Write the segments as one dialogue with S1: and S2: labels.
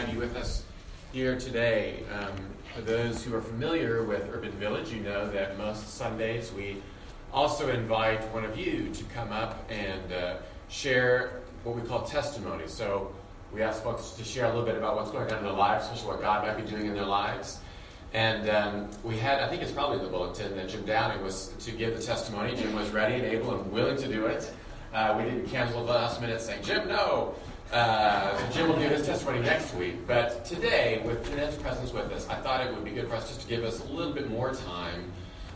S1: have you with us here today. Um, for those who are familiar with Urban Village, you know that most Sundays we also invite one of you to come up and uh, share what we call testimony. So we ask folks to share a little bit about what's going on in their lives, especially what God might be doing in their lives. And um, we had, I think it's probably the bulletin, that Jim Downing was to give the testimony. Jim was ready and able and willing to do it. Uh, we didn't cancel the last minute saying, Jim, no. Uh, Jim will give his testimony next week. But today, with Jeanette's presence with us, I thought it would be good for us just to give us a little bit more time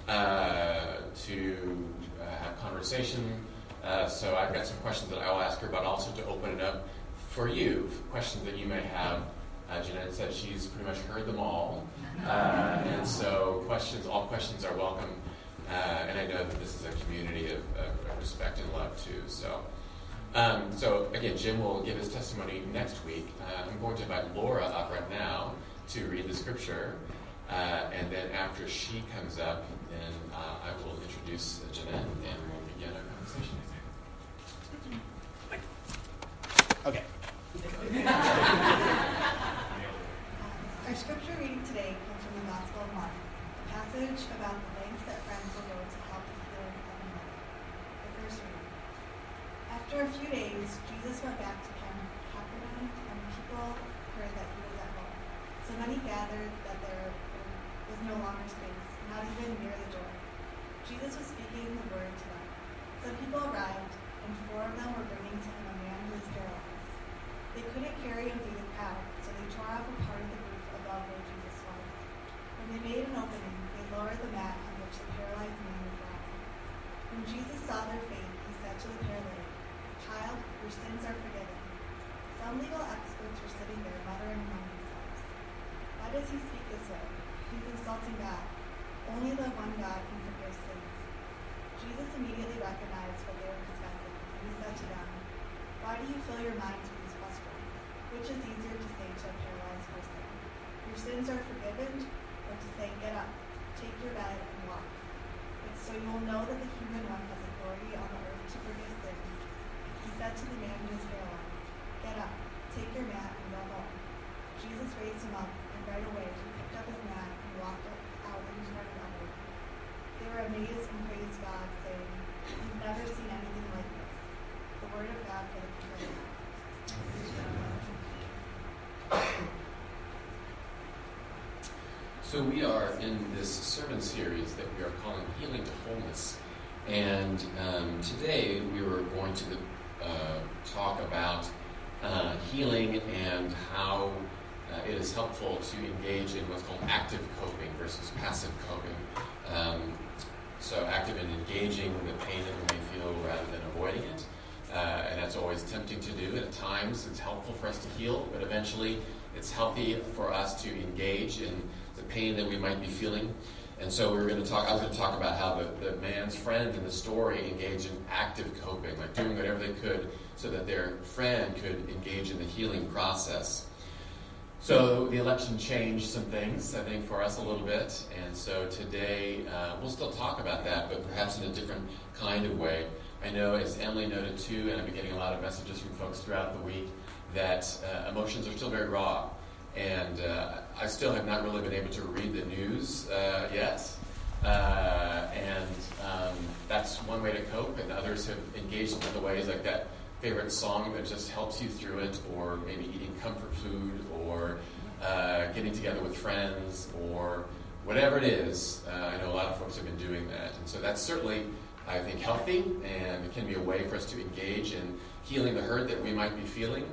S1: uh, to uh, have conversation. Uh, so I've got some questions that I will ask her, but also to open it up for you, questions that you may have. Uh, Jeanette said she's pretty much heard them all. Uh, and so questions, all questions are welcome. And I know that this is a community of, of respect and love too. So, um, so again, Jim will give his testimony next week. Uh, I'm going to invite Laura up right now to read the scripture. Uh, and then after she comes up, then uh, I will introduce Jeanette and we'll begin our conversation. Okay.
S2: Our scripture reading today comes from the Gospel of Mark, a passage about the lengths that friends will go to help the healer of another. The first reading. After a few days, Jesus went back to Capernaum, and people heard that he was at home. So many gathered that there was no longer space, not even near the door. Jesus was speaking the word to them. Some people arrived, and four of them were bringing to him a man who was paralyzed. They couldn't carry him through the crowd, so they tore off a part of the roof above where Jesus was. When they made an opening, they lowered the mat on which the paralyzed man was lying. When Jesus saw their faith, he said to the paralytic, Child, your sins are forgiven. Some legal experts were sitting there muttering among themselves. Why does he speak this way? He's insulting God. Only the one God can forgive sins. Jesus immediately recognized what they were discussing, and he said to them, Why do you fill your minds with these questions? Which is easier to say to a paralyzed person, Your sins are forgiven, or to say, Get up, take your bed, and walk? But so you will know that the human one has authority on the earth to forgive sins. Said to the man who was paralyzed, Get up, take your mat, and go home. Jesus raised him up, and right away he picked up his mat and walked out in front of everyone. They were amazed and praised God, saying, We've never seen anything like this. The word of God for the people of God.
S1: So we are in this sermon series that we are calling Healing to Wholeness. And um, today we were going to uh, talk about uh, healing and how uh, it is helpful to engage in what's called active coping versus passive coping. Um, so active in engaging the pain that we may feel rather than avoiding it. Uh, and that's always tempting to do. At times, it's helpful for us to heal, but eventually, it's healthy for us to engage in the pain that we might be feeling. And so we are going to talk. I was going to talk about how the, the man's friend in the story engaged in active coping, like doing whatever they could so that their friend could engage in the healing process. So the election changed some things, I think, for us a little bit. And so today uh, we'll still talk about that, but perhaps in a different kind of way. I know, as Emily noted too, and I've been getting a lot of messages from folks throughout the week, that uh, emotions are still very raw. And uh, I still have not really been able to read the news uh, yet. Uh, and um, that's one way to cope, and others have engaged in other ways, like that favorite song that just helps you through it, or maybe eating comfort food, or uh, getting together with friends, or whatever it is. Uh, I know a lot of folks have been doing that. And so that's certainly I think, healthy, and it can be a way for us to engage in healing the hurt that we might be feeling.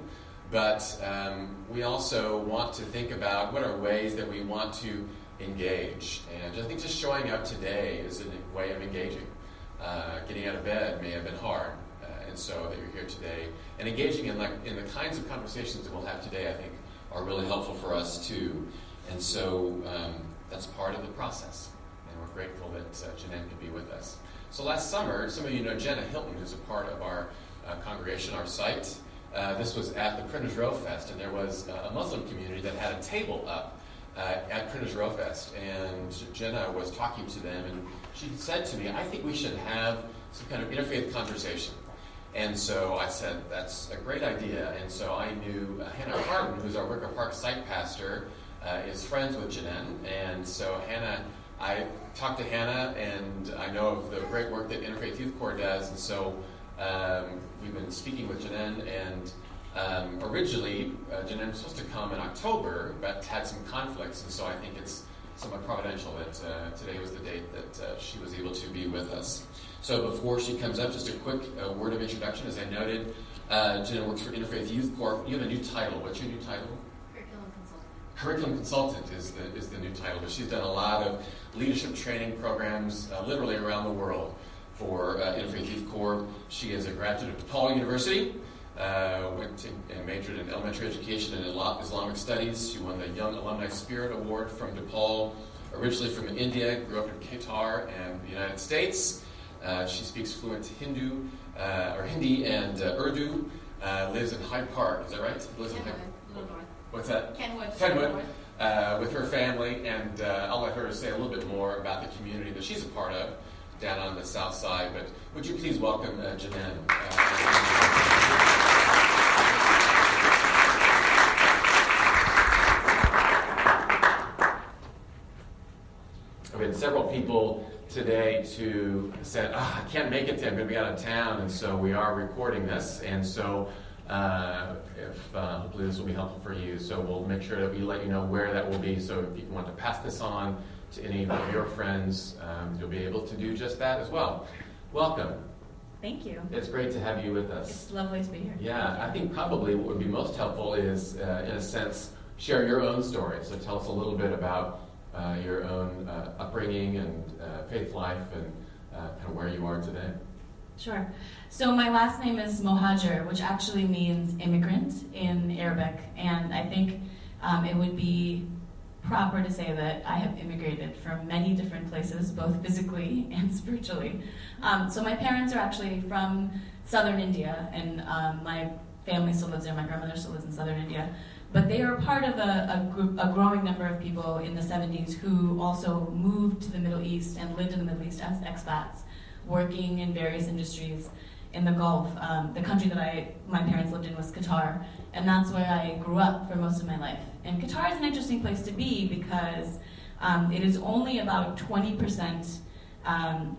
S1: But um, we also want to think about what are ways that we want to engage. And I think just showing up today is a way of engaging. Uh, getting out of bed may have been hard, uh, and so that you're here today and engaging in like in the kinds of conversations that we'll have today, I think, are really helpful for us too. And so um, that's part of the process, and we're grateful that uh, Jeanette could be with us. So last summer, some of you know Jenna Hilton, who's a part of our uh, congregation, our site. Uh, this was at the Printers Row Fest, and there was uh, a Muslim community that had a table up uh, at Printers Row Fest. And Jenna was talking to them, and she said to me, I think we should have some kind of interfaith conversation. And so I said, that's a great idea. And so I knew uh, Hannah Harden, who's our Wicker Park site pastor, uh, is friends with Janen. And so Hannah, I talked to Hannah, and I know of the great work that Interfaith Youth Core does. And so um, we've been speaking with Janen, and um, originally uh, Janen was supposed to come in October, but had some conflicts. And so I think it's somewhat providential that uh, today was the date that uh, she was able to be with us. So before she comes up, just a quick uh, word of introduction. As I noted, uh, Jenna works for Interfaith Youth Core. You have a new title. What's your new title?
S3: Curriculum consultant.
S1: Curriculum consultant is the is the new title. But she's done a lot of leadership training programs, uh, literally around the world, for uh, Interfaith Youth Core. She is a graduate of DePaul University. Uh, went to, and majored in elementary education and Islamic studies. She won the Young Alumni Spirit Award from DePaul. Originally from India, grew up in Qatar and the United States. Uh, she speaks fluent Hindu uh, or Hindi and uh, Urdu. Uh, lives in Hyde Park. Is that right? Lives
S3: Kenwood,
S1: in
S3: Hyde. North.
S1: What's that?
S3: Kenwood.
S1: Kenwood. Uh, with her family, and I'll let her say a little bit more about the community that she's a part of down on the south side. But would you please welcome uh, Janen? I've had several people today to said, oh, I can't make it today. I'm going to be out of town, and so we are recording this. And so, uh, if uh, hopefully this will be helpful for you, so we'll make sure that we let you know where that will be. So if you want to pass this on to any of your friends, um, you'll be able to do just that as well. Welcome.
S4: Thank you.
S1: It's great to have you with us.
S4: It's lovely to be here.
S1: Yeah, I think probably what would be most helpful is, uh, in a sense, share your own story. So tell us a little bit about uh, your own uh, upbringing and uh, faith life and uh, kind of where you are today.
S4: Sure. So my last name is Mohajir, which actually means immigrant in Arabic, and I think um, it would be proper to say that I have immigrated from many different places, both physically and spiritually. Um, so my parents are actually from southern India, and um, my family still lives there. My grandmother still lives in southern India. But they are part of a, a, group, a growing number of people in the 70s who also moved to the Middle East and lived in the Middle East as expats, working in various industries in the Gulf. Um, the country that I, my parents lived in was Qatar, and that's where I grew up for most of my life. And Qatar is an interesting place to be because um, it is only about 20%, um,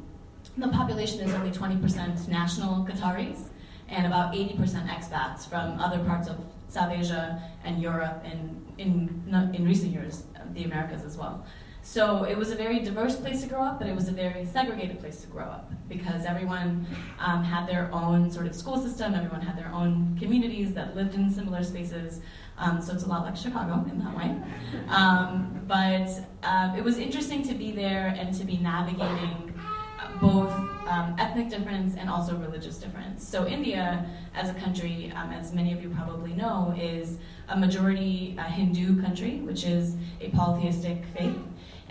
S4: the population is only 20% national Qataris, and about 80% expats from other parts of South Asia and Europe, and in, in recent years, the Americas as well. So it was a very diverse place to grow up, but it was a very segregated place to grow up because everyone um, had their own sort of school system, everyone had their own communities that lived in similar spaces. Um, so it's a lot like Chicago in that way. Um, but uh, it was interesting to be there and to be navigating both um, ethnic difference and also religious difference. So, India, as a country, um, as many of you probably know, is a majority uh, Hindu country, which is a polytheistic faith.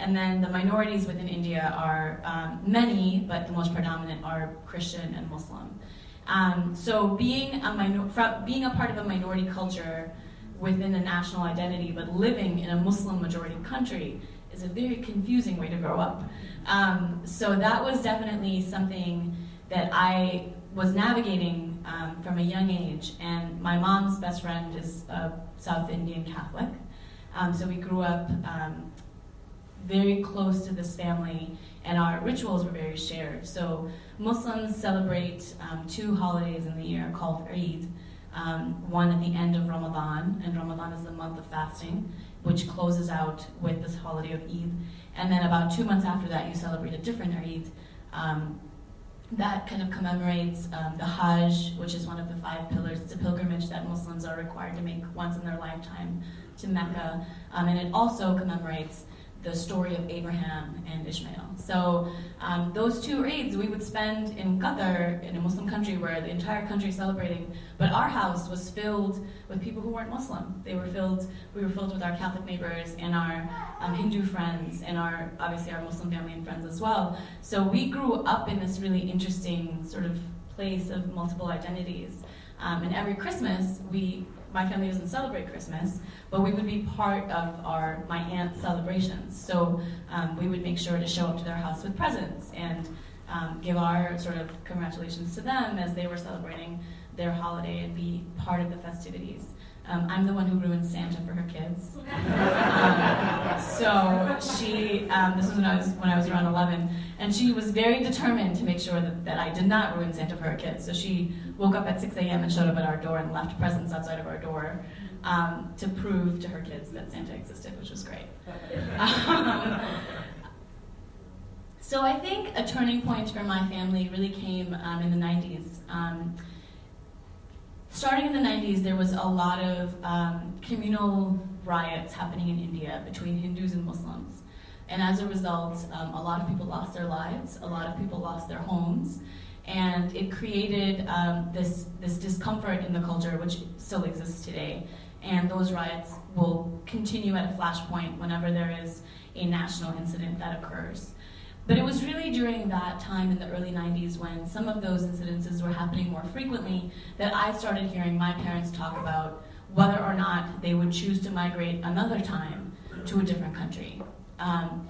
S4: And then the minorities within India are um, many, but the most predominant are Christian and Muslim. Um, so, being a, minor- being a part of a minority culture within a national identity, but living in a Muslim majority country, is a very confusing way to grow up. Um, so that was definitely something that I was navigating um, from a young age. And my mom's best friend is a South Indian Catholic. Um, so we grew up um, very close to this family, and our rituals were very shared. So Muslims celebrate um, two holidays in the year called Eid. Um, one at the end of Ramadan, and Ramadan is the month of fasting, which closes out with this holiday of Eid. And then about two months after that, you celebrate a different Eid. Um, that kind of commemorates um, the Hajj, which is one of the five pillars. It's a pilgrimage that Muslims are required to make once in their lifetime to Mecca. Um, and it also commemorates the story of Abraham and Ishmael. So um, those two Eids we would spend in Qatar, in a Muslim country where the entire country is celebrating, but our house was filled with people who weren't Muslim. They were filled, we were filled with our Catholic neighbors and our um, Hindu friends and our, obviously our Muslim family and friends as well. So we grew up in this really interesting sort of place of multiple identities. Um, and every Christmas, we my family doesn't celebrate Christmas, but we would be part of our my aunt's celebrations. So um, we would make sure to show up to their house with presents, and um, give our sort of congratulations to them as they were celebrating their holiday and be part of the festivities. Um, I'm the one who ruined Santa for her kids. Um, so she, um, this was when I was when I was around 11, and she was very determined to make sure that, that I did not ruin Santa for her kids. So she woke up at 6 a.m. and showed up at our door and left presents outside of our door um, to prove to her kids that Santa existed, which was great. Um, so I think a turning point for my family really came um, in the 90s. Starting in the 90s, there was a lot of um, communal riots happening in India between Hindus and Muslims. And as a result, um, a lot of people lost their lives, a lot of people lost their homes, and it created um, this, this discomfort in the culture, which still exists today. And those riots will continue at a flashpoint whenever there is a national incident that occurs. But it was really during that time in the early 90s when some of those incidences were happening more frequently that I started hearing my parents talk about whether or not they would choose to migrate another time to a different country. Um,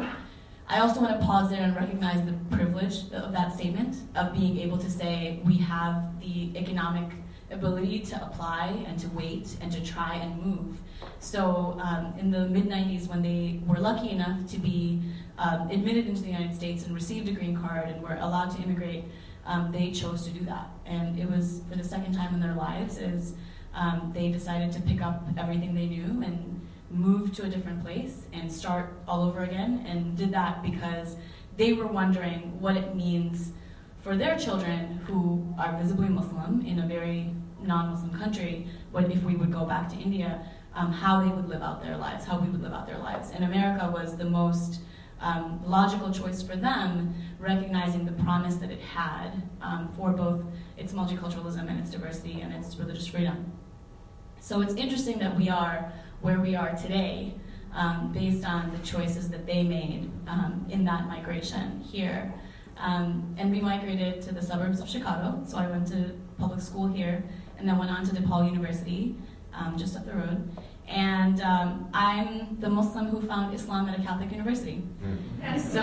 S4: I also want to pause there and recognize the privilege of that statement of being able to say we have the economic ability to apply and to wait and to try and move. So um, in the mid 90s, when they were lucky enough to be um, admitted into the United States and received a green card and were allowed to immigrate, um, they chose to do that. And it was for the second time in their lives as um, they decided to pick up everything they knew and move to a different place and start all over again and did that because they were wondering what it means for their children who are visibly Muslim in a very non-Muslim country, what if we would go back to India, um, how they would live out their lives, how we would live out their lives. And America was the most um, logical choice for them, recognizing the promise that it had um, for both its multiculturalism and its diversity and its religious freedom. So it's interesting that we are where we are today um, based on the choices that they made um, in that migration here. Um, and we migrated to the suburbs of Chicago, so I went to public school here and then went on to DePaul University, um, just up the road. And um, I'm the Muslim who found Islam at a Catholic university. Mm. So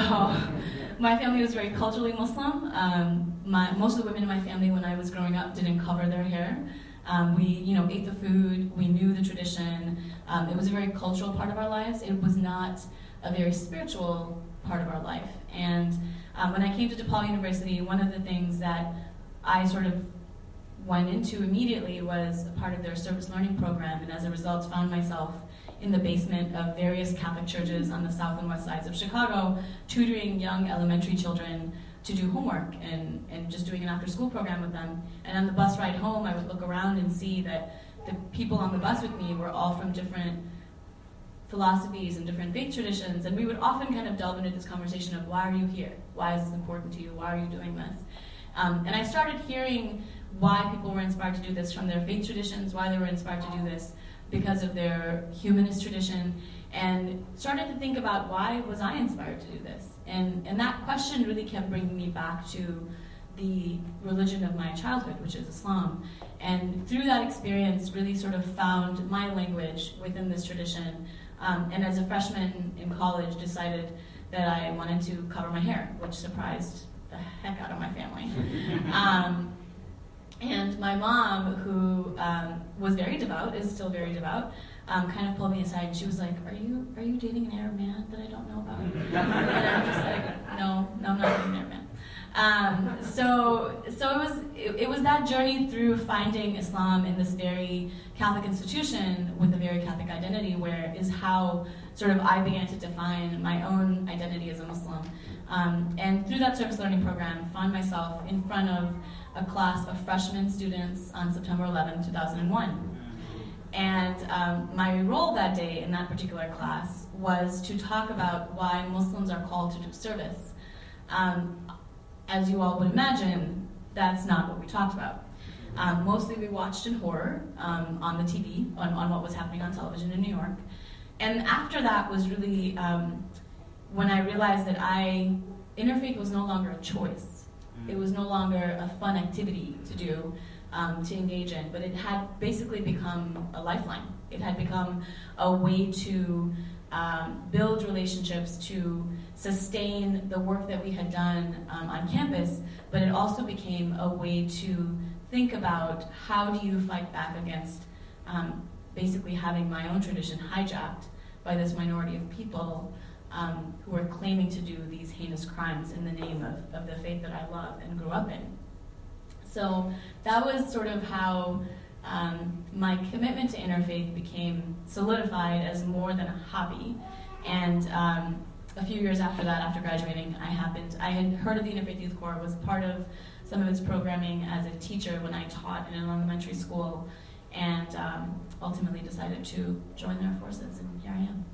S4: my family was very culturally Muslim. Um, my, most of the women in my family, when I was growing up, didn't cover their hair. Um, we, you know, ate the food. We knew the tradition. Um, it was a very cultural part of our lives. It was not a very spiritual part of our life. And um, when I came to DePaul University, one of the things that I sort of went into immediately was a part of their service learning program, and as a result, found myself in the basement of various Catholic churches on the south and west sides of Chicago, tutoring young elementary children to do homework and, and just doing an after school program with them. And on the bus ride home, I would look around and see that the people on the bus with me were all from different philosophies and different faith traditions. And we would often kind of delve into this conversation of why are you here? Why is this important to you? Why are you doing this? Um, and I started hearing why people were inspired to do this from their faith traditions, why they were inspired to do this because of their humanist tradition, and started to think about why was I inspired to do this? And, and that question really kept bringing me back to the religion of my childhood, which is Islam. And through that experience, really sort of found my language within this tradition. Um, and as a freshman in college, decided that I wanted to cover my hair, which surprised the heck out of my family. Um, and my mom, who um, was very devout, is still very devout, um, kind of pulled me aside and she was like, "Are you are you dating an Arab man that I don't know about?" and I'm just like, "No, no, I'm not dating an Arab man." Um, so so it was it, it, was that journey through finding Islam in this very Catholic institution with a very Catholic identity, where is how sort of I began to define my own identity as a Muslim. Um, and through that service learning program, found myself in front of a class of freshman students on September 11, 2001. And um, my role that day in that particular class was to talk about why Muslims are called to do service. Um, as you all would imagine, that's not what we talked about. Um, mostly we watched in horror um, on the TV, on, on, what was happening on television in New York. And after that was really um, when I realized that I, interfaith was no longer a choice it was no longer a fun activity to do, um, to engage in, but it had basically become a lifeline. It had become a way to um, build relationships, to sustain the work that we had done um, on campus, but it also became a way to think about how do you fight back against um, basically having my own tradition hijacked by this minority of people um, who are claiming to do these heinous crimes in the name of, of the faith that I love and grew up in. So that was sort of how um, my commitment to interfaith became solidified as more than a hobby. And um, a few years after that, after graduating, I happened, I had heard of the Interfaith Youth Core, was part of some of its programming as a teacher when I taught in an elementary school, and um, ultimately decided to join their forces, and here I am.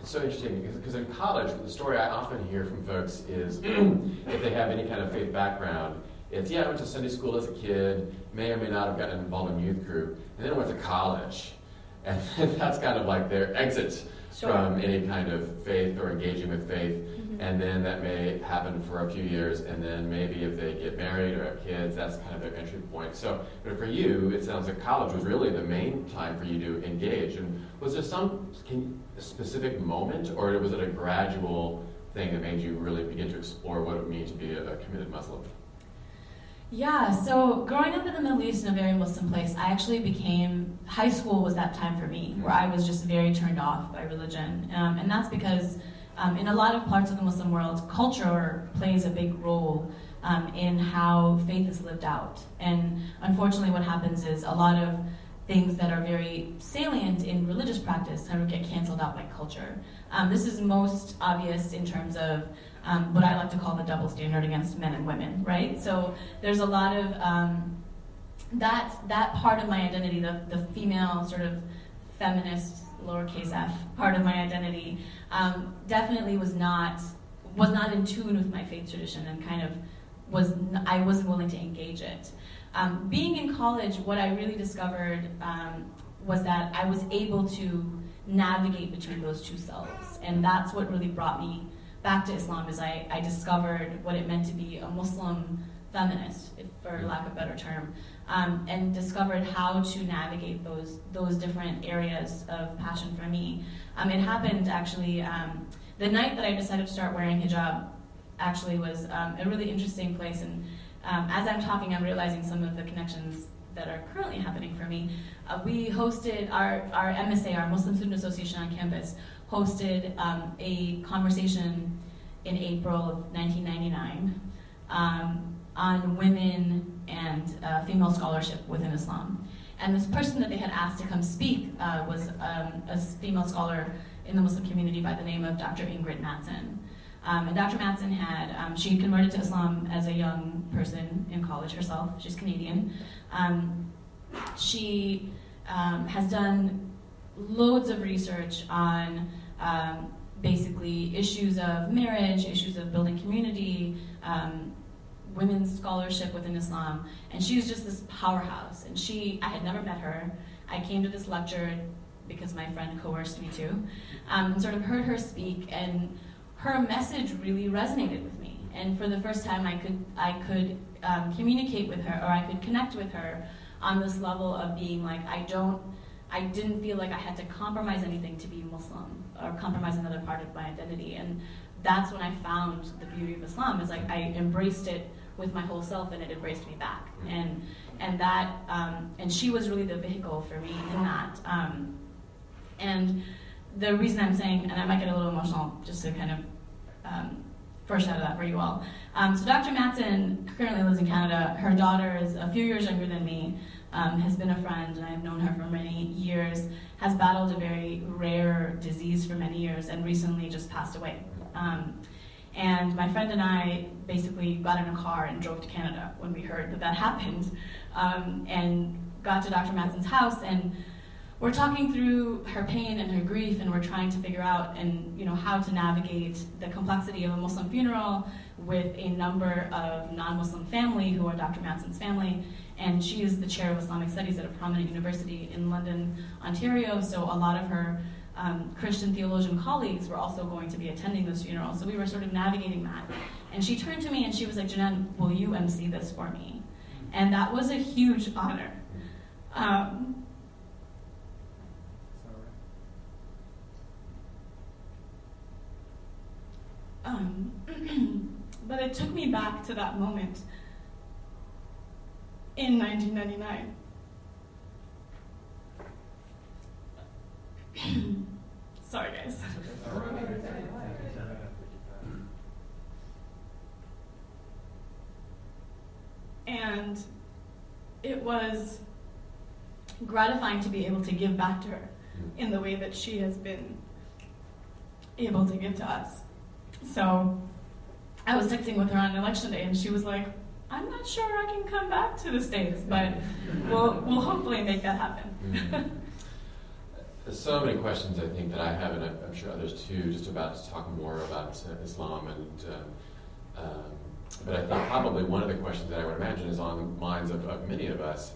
S1: It's so interesting because in college, the story I often hear from folks is if they have any kind of faith background, it's yeah, I went to Sunday school as a kid, may or may not have gotten involved in youth group, and then I went to college. And that's kind of like their exit sure. from any kind of faith or engaging with faith. Mm-hmm. And then that may happen for a few years, and then maybe if they get married or have kids, that's kind of their entry point. So, but for you, it sounds like college was really the main time for you to engage. And was there some can, specific moment, or was it a gradual thing that made you really begin to explore what it means to be a, a committed Muslim?
S4: Yeah, so growing up in the Middle East in a very Muslim place, I actually became, high school was that time for me, where I was just very turned off by religion. Um, and that's because um, in a lot of parts of the Muslim world, culture plays a big role um, in how faith is lived out. And unfortunately, what happens is a lot of things that are very salient in religious practice kind of get canceled out by culture. Um, this is most obvious in terms of um, what I like to call the double standard against men and women, right? So there's a lot of um, that part of my identity, the, the female sort of feminist lowercase f part of my identity, um, definitely was not was not in tune with my faith tradition and kind of was I wasn't willing to engage it. Um, being in college, what I really discovered um, was that I was able to navigate between those two selves, and that's what really brought me back to Islam. Is I, I discovered what it meant to be a Muslim feminist, if, for lack of a better term, um, and discovered how to navigate those those different areas of passion for me. Um, it happened actually um, the night that I decided to start wearing hijab. Actually, was um, a really interesting place and um, as I'm talking, I'm realizing some of the connections that are currently happening for me. Uh, we hosted our, our MSA, our Muslim Student Association on campus, hosted um, a conversation in April of 1999 um, on women and uh, female scholarship within Islam. And this person that they had asked to come speak uh, was um, a female scholar in the Muslim community by the name of Dr. Ingrid Mattson. Um, and Dr. Mattson had, um, she converted to Islam as a young person in college herself. She's Canadian. Um, she um, has done loads of research on um, basically issues of marriage, issues of building community, um, women's scholarship within Islam. And she just this powerhouse. And she, I had never met her. I came to this lecture because my friend coerced me to, and sort of heard her speak and her message really resonated with. And for the first time, I could I could um, communicate with her, or I could connect with her on this level of being like, I don't, I didn't feel like I had to compromise anything to be Muslim or compromise another part of my identity. And that's when I found the beauty of Islam. Is like I embraced it with my whole self, and it embraced me back. And and that um, and she was really the vehicle for me in that. Um, and the reason I'm saying, and I might get a little emotional just to kind of um, foreshadow that for you all. Um, so Dr. Mattson currently lives in Canada. Her daughter is a few years younger than me, um, has been a friend, and I've known her for many years, has battled a very rare disease for many years, and recently just passed away. Um, and my friend and I basically got in a car and drove to Canada when we heard that that happened, um, and got to Dr. Mattson's house and we're talking through her pain and her grief and we're trying to figure out and you know how to navigate the complexity of a muslim funeral with a number of non-muslim family who are dr mattson's family. And she is the chair of islamic studies at a prominent university in london ontario. So a lot of her um, christian theologian colleagues were also going to be attending this funeral so we were sort of navigating that. And she turned to me and she was like Jeanette, will you mc this for me? And that was a huge honor. Um, Um, but it took me back to that moment in 1999. Sorry, guys. And it was gratifying to be able to give back to her in the way that she has been able to give to us. So I was texting with her on election day, and she was like, "I'm not sure I can come back to the states, but we'll we'll hopefully make that happen."
S1: There's so many questions I think that I have, and I'm sure others too, just about to talk more about uh, Islam. And um, um, but I think probably one of the questions that I would imagine is on the minds of, of many of us.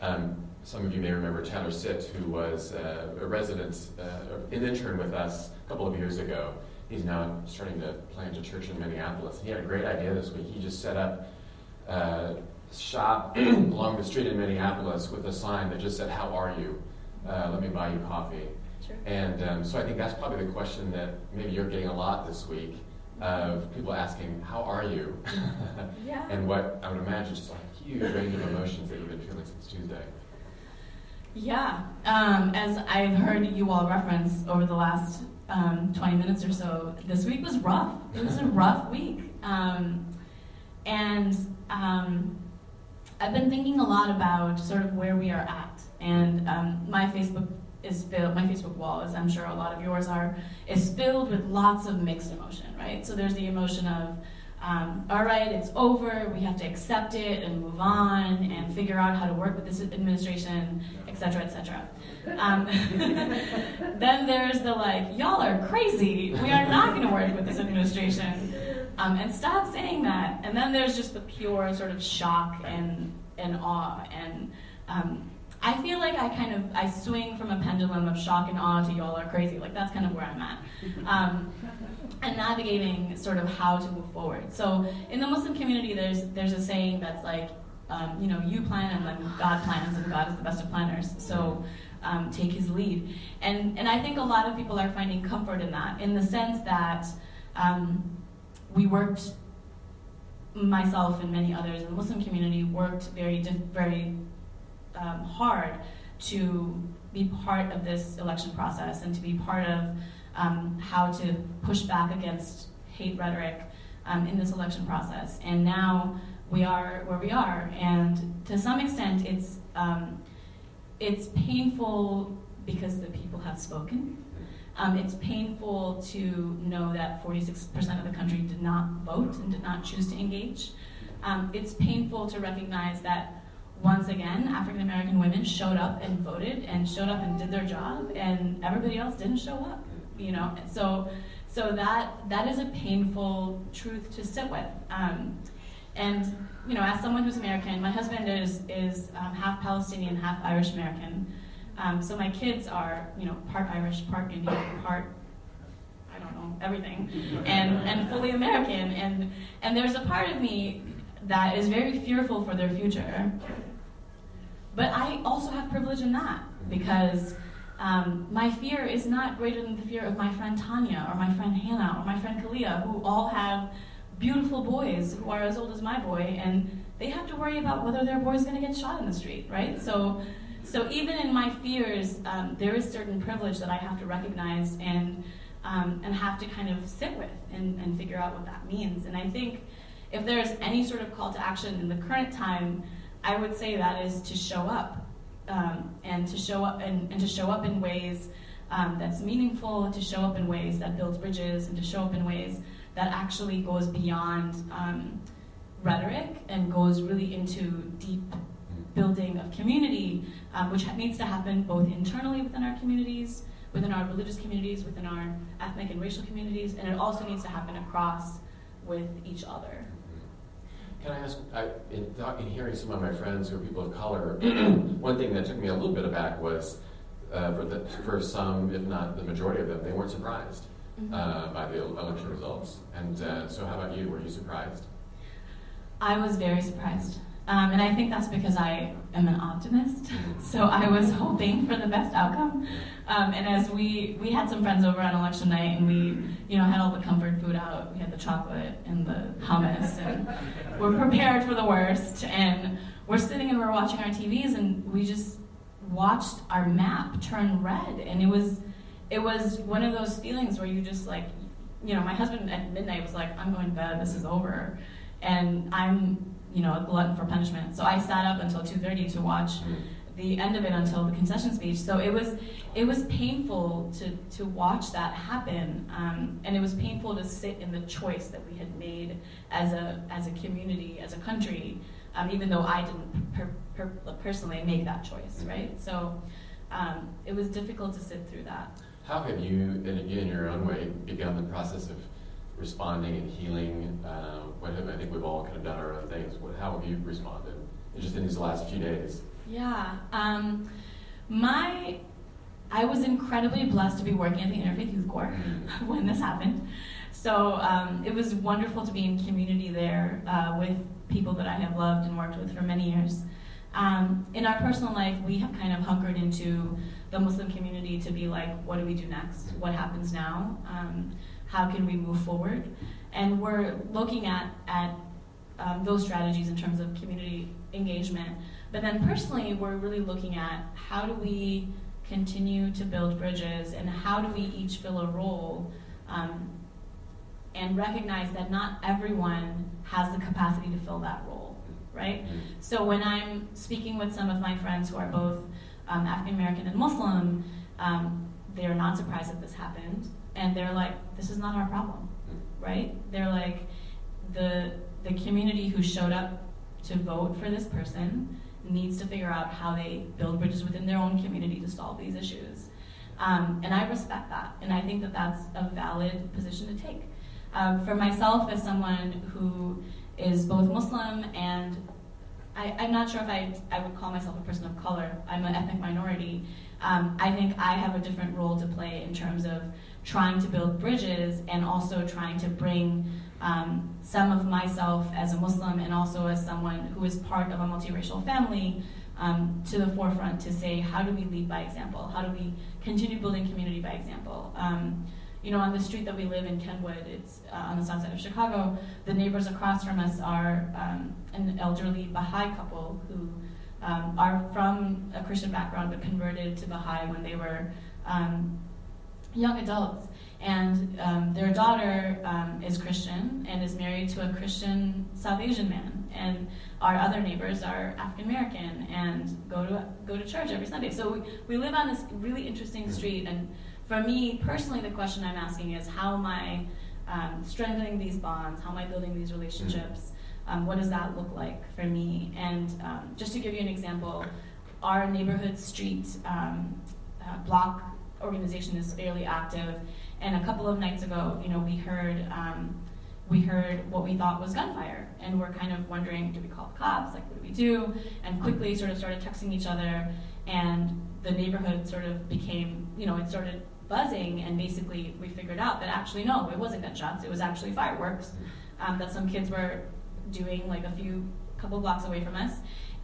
S1: Um, some of you may remember Tyler Sit, who was uh, a resident, uh, an intern with us a couple of years ago. He's now starting to plant a church in Minneapolis. He had a great idea this week. He just set up uh, shop along the street in Minneapolis with a sign that just said, "How are you? Uh, let me buy you coffee."
S4: Sure.
S1: And um, so I think that's probably the question that maybe you're getting a lot this week of people asking, "How are you?"
S4: Yeah.
S1: and what I would imagine just a huge range of emotions that you've been feeling since Tuesday.
S4: Yeah, um, as I've heard you all reference over the last um, 20 minutes or so, this week was rough. It was a rough week. Um, and um, I've been thinking a lot about sort of where we are at. And um, my Facebook is filled, my Facebook wall, as I'm sure a lot of yours are, is filled with lots of mixed emotion, right? So there's the emotion of, um, all right, it's over, we have to accept it and move on and figure out how to work with this administration, et cetera, et cetera. Um, then there's the like, y'all are crazy, we are not going to work with this administration. Um, and stop saying that. And then there's just the pure sort of shock and, and awe. And um, I feel like I kind of I swing from a pendulum of shock and awe to y'all are crazy. Like that's kind of where I'm at. Um, and navigating sort of how to move forward. So in the Muslim community, there's there's a saying that's like, um, you know, you plan and then God plans, and God is the best of planners. So um, take His lead. And and I think a lot of people are finding comfort in that, in the sense that um, we worked, myself and many others in the Muslim community worked very very um, hard to be part of this election process and to be part of um, how to push back against hate rhetoric um, in this election process. And now we are where we are, and to some extent, it's um, it's painful because the people have spoken. Um, it's painful to know that 46% of the country did not vote and did not choose to engage. Um, it's painful to recognize that once again, African American women showed up and voted and showed up and did their job, and everybody else didn't show up. You know, so so that that is a painful truth to sit with. Um, and you know, as someone who's American, my husband is is um, half Palestinian, half Irish American. Um, so my kids are you know part Irish, part Indian, part I don't know everything, and and fully American. And and there's a part of me that is very fearful for their future. But I also have privilege in that because um, my fear is not greater than the fear of my friend Tanya or my friend Hannah or my friend Kalia, who all have beautiful boys who are as old as my boy, and they have to worry about whether their boy's going to get shot in the street, right? So, so even in my fears, um, there is certain privilege that I have to recognize and um, and have to kind of sit with and, and figure out what that means. And I think if there's any sort of call to action in the current time, I would say that is to show up um, and to show up and, and to show up in ways um, that's meaningful, to show up in ways that builds bridges, and to show up in ways that actually goes beyond um, rhetoric and goes really into deep building of community, um, which needs to happen both internally within our communities, within our religious communities, within our ethnic and racial communities, and it also needs to happen across with each other.
S1: Can I ask, I, in, talk- in hearing some of my friends who are people of color, one thing that took me a little bit aback was uh, for, the, for some, if not the majority of them, they weren't surprised uh, by the election results. And uh, so, how about you? Were you surprised?
S4: I was very surprised. Um, and I think that's because I am an optimist. So I was hoping for the best outcome. Um, and as we, we had some friends over on election night and we, you know, had all the comfort food out. We had the chocolate and the hummus and we're prepared for the worst. And we're sitting and we're watching our TVs and we just watched our map turn red. And it was, it was one of those feelings where you just like, you know, my husband at midnight was like, I'm going to bed, this is over. And I'm, you know, a glutton for punishment. So I sat up until 2.30 to watch the end of it until the concession speech. So it was, it was painful to, to watch that happen. Um, and it was painful to sit in the choice that we had made as a, as a community, as a country, um, even though I didn't per, per, personally make that choice, right? So um, it was difficult to sit through that.
S1: How have you, in, in your own way, begun the process of responding and healing? Uh, what have, I think we've all kind of done our own things. What, how have you responded just in these last few days?
S4: Yeah. Um, my, I was incredibly blessed to be working at the Interfaith Youth Core
S1: Mm-hmm.
S4: when this happened. So um, it was wonderful to be in community there uh, with people that I have loved and worked with for many years. Um, in our personal life, we have kind of hunkered into the Muslim community to be like, what do we do next? What happens now? Um, how can we move forward? And we're looking at, at um, those strategies in terms of community engagement. But then personally, we're really looking at how do we continue to build bridges and how do we each fill a role um, and recognize that not everyone has the capacity to fill that role, right? So when I'm speaking with some of my friends who are both um, African American and Muslim, um, they're not surprised that this happened, and they're like, "This is not our problem," right? They're like, the the community who showed up to vote for this person needs to figure out how they build bridges within their own community to solve these issues. Um, and I respect that, and I think that that's a valid position to take. Um, for myself, as someone who is both Muslim and I, am not sure if I, I would call myself a person of color. I'm an ethnic minority. Um, I think I have a different role to play in terms of trying to build bridges and also trying to bring um, some of myself as a Muslim and also as someone who is part of a multiracial family um, to the forefront to say, how do we lead by example? How do we continue building community by example? Um, you know, on the street that we live in, Kenwood, it's uh, on the south side of Chicago, the neighbors across from us are um, an elderly Baha'i couple who um, are from a Christian background but converted to Baha'i when they were um, young adults. And um, their daughter um, is Christian and is married to a Christian South Asian man. And our other neighbors are African American and go to go to church every Sunday. So we, we live on this really interesting street. And for me personally, the question I'm asking is how am I um, strengthening these bonds? How am I building these relationships? Um, what does that look like for me? And um, just to give you an example, our neighborhood street um, uh, block organization is fairly active. And a couple of nights ago, you know, we heard um, we heard what we thought was gunfire, and we're kind of wondering, do we call the cops? Like, what do we do? And quickly, sort of started texting each other, and the neighborhood sort of became, you know, it started buzzing, and basically we figured out that actually no, it wasn't gunshots, it was actually fireworks um, that some kids were doing like a few couple blocks away from us,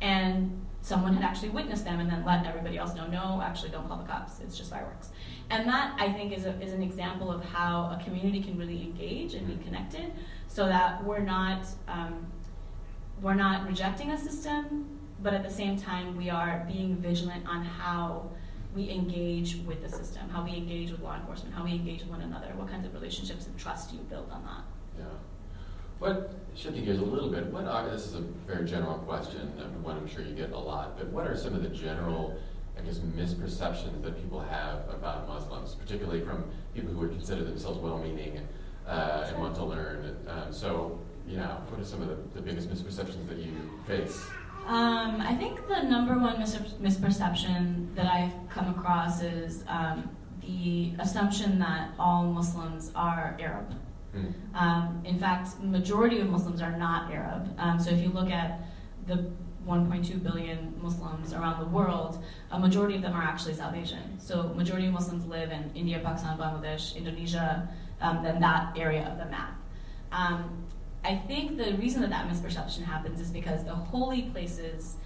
S4: and someone had actually witnessed them and then let everybody else know, no, actually don't call the cops, it's just fireworks. And that, I think, is, a, is an example of how a community can really engage and be connected so that we're not, um, we're not rejecting a system, but at the same time, we are being vigilant on how we engage with the system, how we engage with law enforcement, how we engage with one another, what kinds of relationships and trust do you build on that.
S1: Yeah. What, shifting gears a little bit, what are, this is a very general question, one I'm sure you get a lot, but what are some of the general I guess, misperceptions that people have about Muslims, particularly from people who would consider themselves well-meaning uh, and want to learn. Um, so, know, what are some of the, the biggest misperceptions that you face?
S4: Um, I think the number one mis- misperception that I've come across is um, the assumption that all Muslims are Arab.
S1: Hmm.
S4: Um, in fact, majority of Muslims are not Arab. Um, so if you look at the 1.2 billion Muslims around the world, a majority of them are actually South Asian. So majority of Muslims live in India, Pakistan, Bangladesh, Indonesia, um, then that area of the map. Um, I think the reason that that misperception happens is because the holy places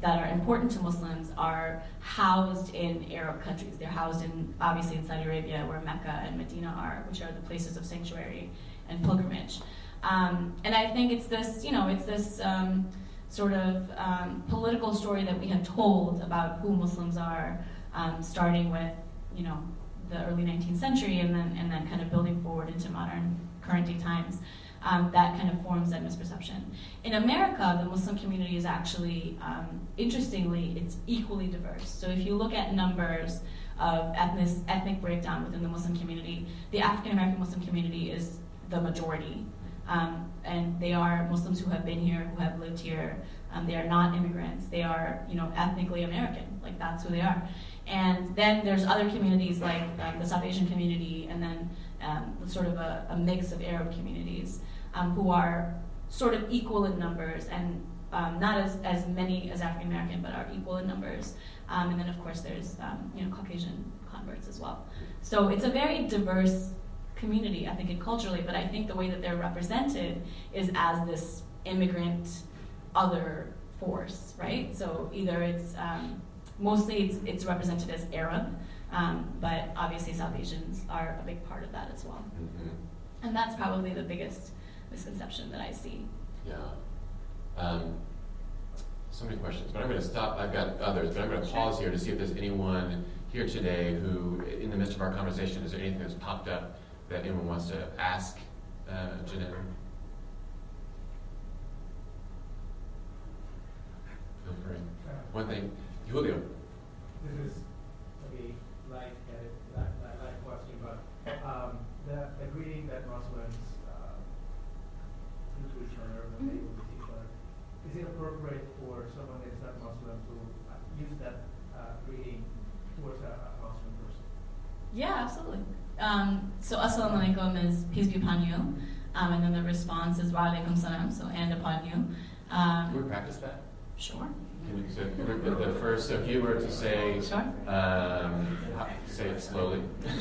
S4: that are important to Muslims are housed in Arab countries. They're housed in, obviously, in Saudi Arabia, where Mecca and Medina are, which are the places of sanctuary and pilgrimage. Um, and I think it's this, you know, it's this um, sort of um, political story that we have told about who Muslims are, um, starting with, you know, the early 19th century and then and then kind of building forward into modern current day times. Um, that kind of forms that misperception. In America, the Muslim community is actually, um, interestingly, it's equally diverse. So if you look at numbers of ethnic, ethnic breakdown within the Muslim community, the African American Muslim community is the majority. Um, and they are Muslims who have been here, who have lived here. Um, they are not immigrants. They are, you know, ethnically American. Like that's who they are. And then there's other communities like um, the South Asian community, and then um, sort of a, a, mix of Arab communities um, who are sort of equal in numbers and um, not as, as many as African American, but are equal in numbers. Um, and then, of course, there's um, you know Caucasian converts as well. So it's a very diverse community, I think, and culturally. But I think the way that they're represented is as this immigrant other force, right? So either it's mostly it's, it's represented as Arab, um, but obviously South Asians are a big part of that as well. Mm-hmm. And that's probably the biggest misconception that I see.
S1: Yeah. Um, so many questions, but I'm going to stop. I've got others, but I'm going to pause here to see if there's anyone here today who, in the midst of our conversation, is there anything that's popped up that anyone wants to ask uh, Janelle? Feel free. One thing. Julio.
S5: This is maybe light light, light question, but um, the, the greeting that Muslims uh, do to each other when they mm-hmm. meet each other, is it appropriate for someone that's not Muslim to uh, use that uh, greeting towards a, a, Muslim person?
S4: Yeah, absolutely. Um, so, assalamu alaikum is peace be upon you. Um, and then the response is wa alaikum salam, so and upon you.
S1: Um, Can we practice that?
S4: Sure.
S1: So the first, so if you were to say,
S4: sure.
S1: um, say it slowly.
S4: sure.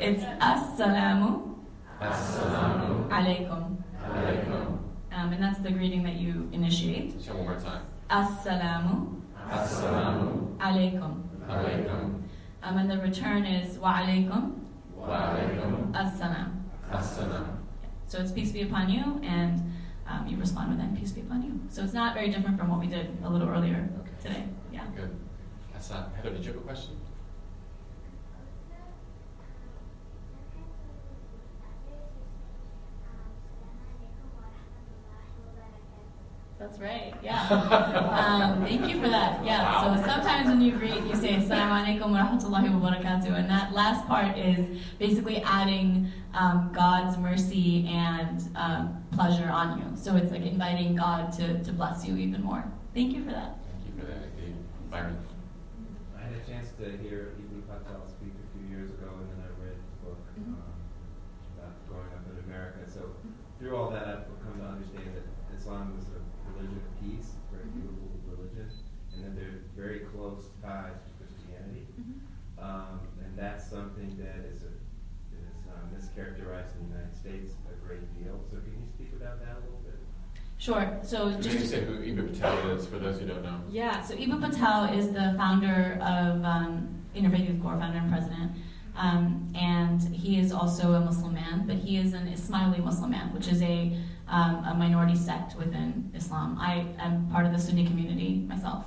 S4: It's assalamu.
S1: Assalamu.
S4: Alaikum.
S1: Alaikum.
S4: Um, and that's the greeting that you initiate.
S1: So one more time.
S4: Assalamu.
S1: Assalamu.
S4: Alaikum. Um, and the return is wa alaikum.
S1: Wa alaikum.
S4: Assalam.
S1: Assalam.
S4: So it's peace be upon you and um, you respond with then peace be upon you. So it's not very different from what we did a little earlier okay. today. Yeah.
S1: Good. Hassan, Heather, did you have a question?
S4: That's right. Yeah. Um, thank you for that. Yeah. So sometimes when you greet, you say Assalamu alaikum wa rahmatullahi wa barakatuh. And that last part is basically adding um, God's mercy and um, pleasure on you. So it's like inviting God to, to bless you even more. Thank you for that.
S1: Thank you for that, Byron.
S6: I had a chance to hear Eboo Patel speak a few years ago, and then I read his book mm-hmm. um, about growing up in America. So through all that, I've come to understand that Islam is a religion of peace, very mm-hmm. beautiful religion, and then there's very close ties to Christianity. Mm-hmm. Um, and that's something that is, a, is um, mischaracterized in the United States a great deal. So can you speak about that a little bit?
S4: Sure. So
S1: just Maybe say who Eboo Patel is for those who don't know.
S4: Yeah. So Eboo Patel is the founder of um, Interfaith Youth Core, founder and president. Um, and he is also a Muslim man, but he is an Ismaili Muslim man, which is a um, a minority sect within Islam. I am part of the Sunni community myself.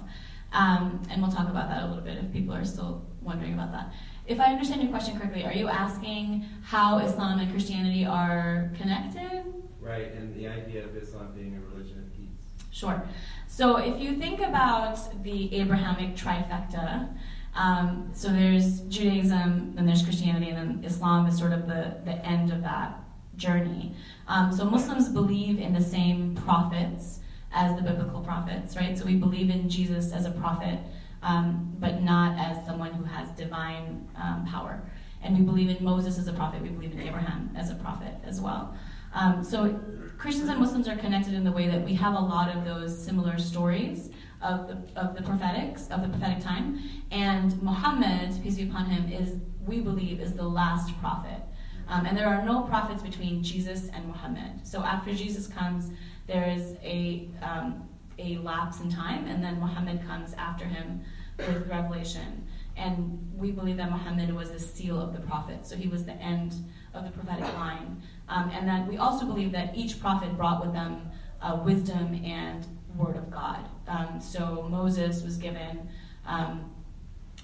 S4: Um, and we'll talk about that a little bit if people are still wondering about that. If I understand your question correctly, are you asking how Islam and Christianity are connected?
S6: Right, and the idea of Islam being a religion of peace.
S4: Sure. So if you think about the Abrahamic trifecta, um, so there's Judaism, then there's Christianity, and then Islam is sort of the, the end of that journey. Um, so Muslims believe in the same prophets as the biblical prophets, right? So we believe in Jesus as a prophet, um, but not as someone who has divine um, power. And we believe in Moses as a prophet. We believe in Abraham as a prophet as well. Um, so Christians and Muslims are connected in the way that we have a lot of those similar stories of the, of the prophetics of the prophetic time. And Muhammad, peace be upon him, is we believe is the last prophet Um, and there are no prophets between Jesus and Muhammad. So after Jesus comes, there is a, um, a lapse in time, and then Muhammad comes after him with revelation. And we believe that Muhammad was the seal of the prophet, so he was the end of the prophetic line. Um, and that we also believe that each prophet brought with them uh, wisdom and word of God. Um, so Moses was given um,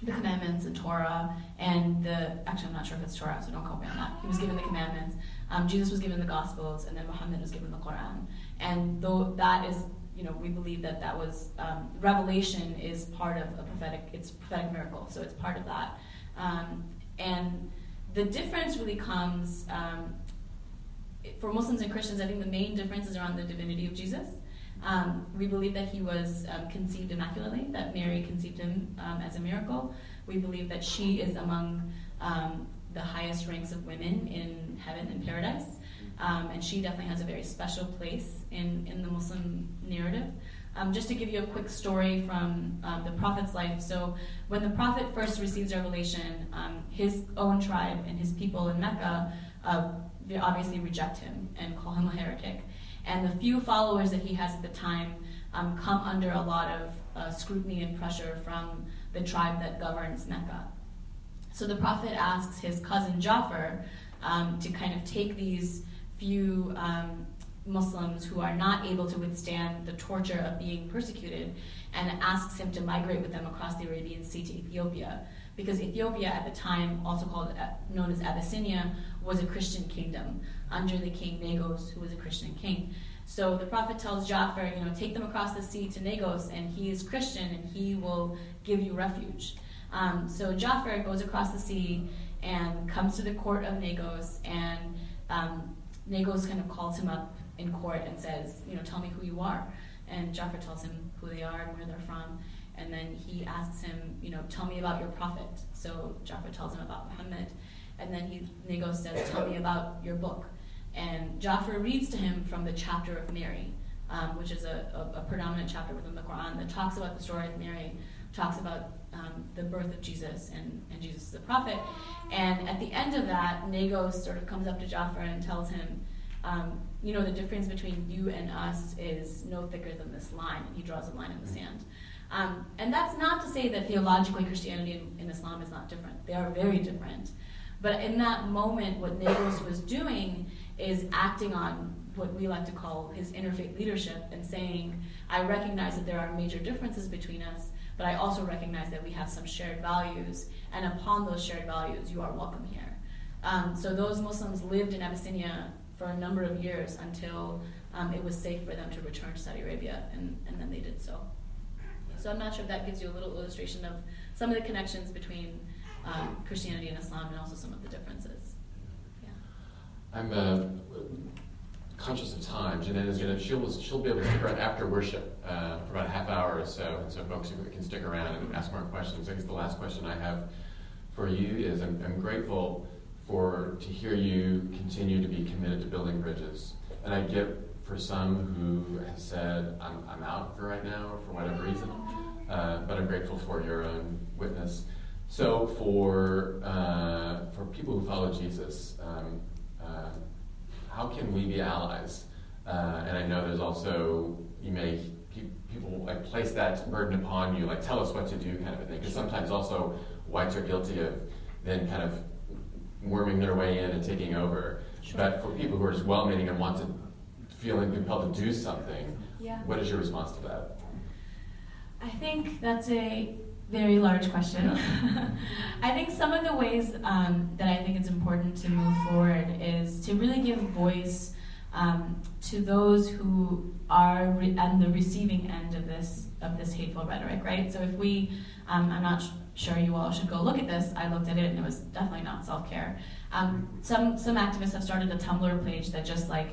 S4: the commandments and Torah, and the actually I'm not sure if it's Torah, so don't quote me on that. He was given the commandments. Um, Jesus was given the Gospels, and then Muhammad was given the Quran. And though that is, you know, we believe that that was um, revelation is part of a prophetic. It's a prophetic miracle, so it's part of that. Um, and the difference really comes for Muslims and Christians. I think the main difference is around the divinity of Jesus. Um, we believe that he was um, conceived immaculately, that Mary conceived him um, as a miracle. We believe that she is among um, the highest ranks of women in heaven and paradise. Um, and she definitely has a very special place in, in the Muslim narrative. Um, just to give you a quick story from the prophet's life. So, when the prophet first receives revelation, his own tribe and his people in Mecca uh, they obviously reject him and call him a heretic and the few followers that he has at the time um, come under a lot of uh, scrutiny and pressure from the tribe that governs Mecca. So the prophet asks his cousin Jafar um, to kind of take these few um, Muslims who are not able to withstand the torture of being persecuted and asks him to migrate with them across the Arabian Sea to Ethiopia. Because Ethiopia at the time, also called uh, known as Abyssinia, was a Christian kingdom under the king Negus, who was a Christian king. So the prophet tells Jafar, you know, take them across the sea to Negus, and he is Christian, and he will give you refuge. Um, so Jafar goes across the sea and comes to the court of Negus, and um, Negus kind of calls him up in court and says, you know, tell me who you are. And Jafar tells him who they are and where they're from. And then he asks him, you know, tell me about your prophet. So Jafar tells him about Muhammad. And then he, Negus says, tell me about your book. And Jafar reads to him from the chapter of Mary, um, which is a, a, a, predominant chapter within the Quran that talks about the story of Mary, talks about um, the birth of Jesus and, and Jesus is the prophet. And at the end of that, Negus sort of comes up to Jafar and tells him, um, you know, the difference between you and us is no thicker than this line. And he draws a line in the sand. Um, and that's not to say that theologically Christianity and Islam is not different. They are very different. But in that moment, what Negus was doing is acting on what we like to call his interfaith leadership and saying, I recognize that there are major differences between us, but I also recognize that we have some shared values, and upon those shared values, you are welcome here. Um, so those Muslims lived in Abyssinia for a number of years until um, it was safe for them to return to Saudi Arabia, and, and then they did so. So I'm not sure if that gives you a little illustration of some of the connections between um, Christianity and Islam and also some of the differences.
S1: I'm uh, conscious of time. Jeanette is gonna she'll she'll be able to stick around after worship uh, for about a half hour or so, and so folks can stick around and ask more questions. I guess the last question I have for you is: I'm, I'm grateful for to hear you continue to be committed to building bridges, and I get for some who have said I'm, I'm out for right now or for whatever reason, uh, but I'm grateful for your own witness. So for uh, for people who follow Jesus. Um, uh, how can we be allies? Uh, and I know there's also, you may, people like place that burden upon you, like tell us what to do kind of a thing. Because sometimes also whites are guilty of then kind of worming their way in and taking over. Sure. But for people who are just well-meaning and want to feeling compelled to do something,
S4: yeah.
S1: what is your response to that?
S4: I think that's a very large question. I think some of the ways um, that I think it's important to move forward is to really give voice um, to those who are re- the receiving end of this of this hateful rhetoric, right? So if we, um, I'm not sh- sure you all should go look at this. I looked at it and it was definitely not self care. Um, some some activists have started a Tumblr page that just like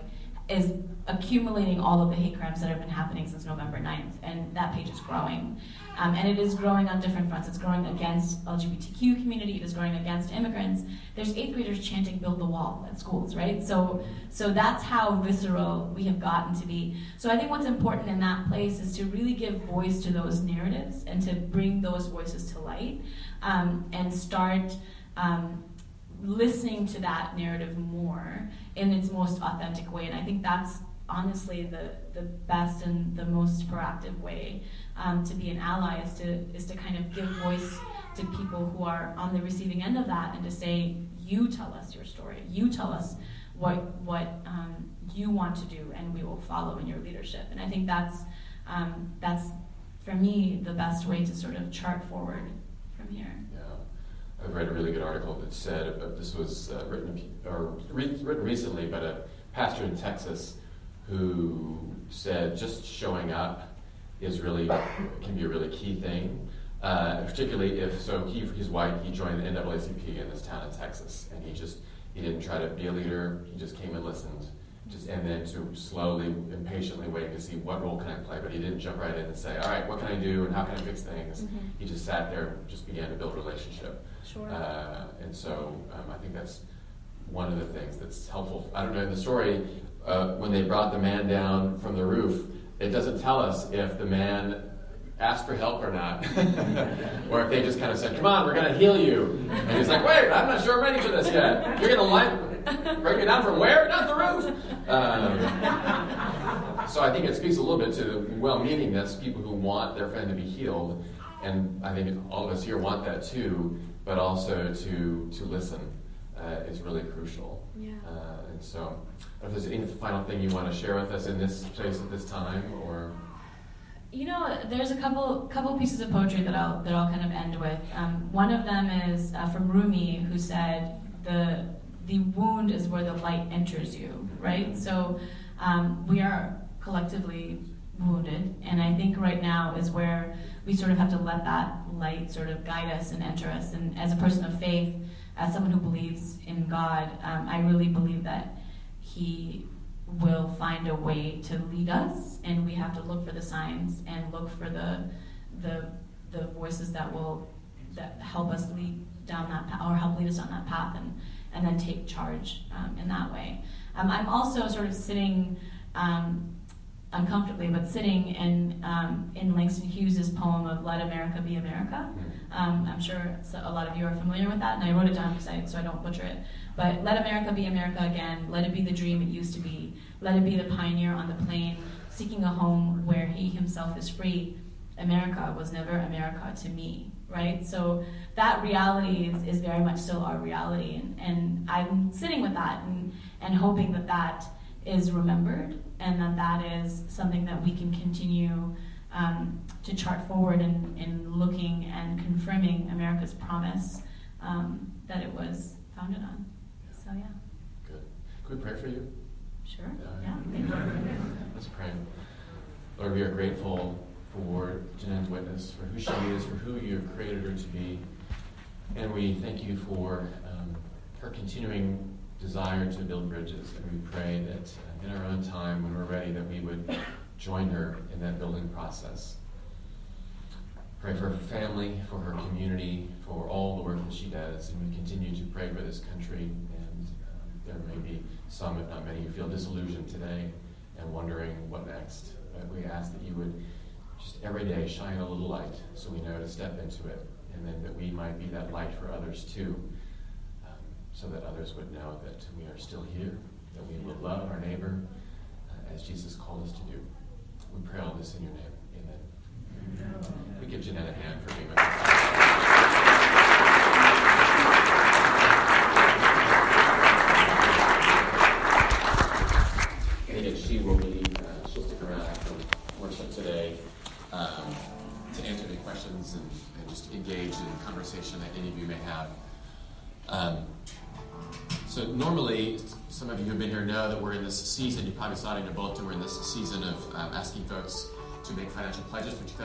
S4: is accumulating all of the hate crimes that have been happening since November 9th, and that page is growing. Um, and it is growing on different fronts. It's growing against LGBTQ community. It is growing against immigrants. There's eighth graders chanting "Build the Wall" at schools, right? So, so that's how visceral we have gotten to be. So I think what's important in that place is to really give voice to those narratives and to bring those voices to light, um, and start. Um, listening to that narrative more in its most authentic way. And I think that's honestly the, the best and the most proactive way um, to be an ally is to is to kind of give voice to people who are on the receiving end of that and to say you tell us your story. You tell us what what um, you want to do and we will follow in your leadership. And I think that's um, that's for me the best way to sort of chart forward from here.
S1: Yeah I've read a really good article that said uh, this was uh, written or re- written recently but a pastor in Texas who said just showing up is really can be a really key thing. Uh, particularly if so, he he's white. He joined the NAACP in this town in Texas, and he just he didn't try to be a leader. He just came and listened, just and then to slowly and patiently wait to see what role can I play. But he didn't jump right in and say, "All right, what can I do and how can I fix things."
S4: Mm-hmm.
S1: He just sat there, and just began to build a relationship.
S4: Sure
S1: Uh, and so um, I think that's one of the things that's helpful. I don't know in the story uh, when they brought the man down from the roof it doesn't tell us if the man asked for help or not. or if they just kind of said, come on, we're going to heal you. And he's like, wait, I'm not sure I'm ready for this yet. You're going to line, break me down from where? Not the roof. Um, so I think it speaks a little bit to the well-meaningness, people who want their friend to be healed. And I think all of us here want that too, but also to, to listen uh, is really crucial.
S4: yeah
S1: Uh, and so if there's any final thing you want to share with us in this place at this time, or
S4: You know, there's a couple couple pieces of poetry that I'll that I'll kind of end with. Um, one of them is uh, from Rumi, who said the the wound is where the light enters you, right? So um, we are collectively wounded, and I think right now is where we sort of have to let that light sort of guide us and enter us. And as a person of faith, as someone who believes in God, um, I really believe that He will find a way to lead us, and we have to look for the signs and look for the the the voices that will that help us lead down that path or help lead us on that path, and and then take charge um, in that way. Um, I'm also sort of sitting. Um, uncomfortably, but sitting in um, in Langston Hughes's poem of "Let America Be America." Um, I'm sure a lot of you are familiar with that, and I wrote it down because I, so I don't butcher it. But let America be America again. Let it be the dream it used to be. Let it be the pioneer on the plain, seeking a home where he himself is free. America was never America to me, right? So that reality is, is very much still our reality, and, and I'm sitting with that and, and hoping that that is remembered and that that is something that we can continue um, to chart forward in, in looking and confirming America's promise um, that it was founded on. So, yeah.
S1: good. Could we pray for you?
S4: Sure.
S1: Yeah.
S4: Yeah. Thank you.
S1: Let's pray. Lord, we are grateful for Janen's witness, for who she is, for who you have created her to be. And we thank you for um, her continuing desire to build bridges. And we pray that in our own time, when we're ready, that we would join her in that building process. Pray for her family, for her community, for all the work that she does. And we continue to pray for this country. And um, there may be some, if not many, who feel disillusioned today and wondering what next. But we ask that you would just every day shine a little light so we know to step into it. And then that we might be that light for others too, so that others would know that we are still here, that we will love our neighbor uh, as Jesus called us to do. We pray all this in your name. Amen. We give Jeanette a hand for being with us. And she will be, uh, she'll stick around after worship today um, to answer any questions and, and just engage in conversation that any of you may have. Um, so normally, some of you who've been here know that we're in this season. You probably saw it in your bulletin. We're in this season of um, asking folks to make financial pledges for 2000.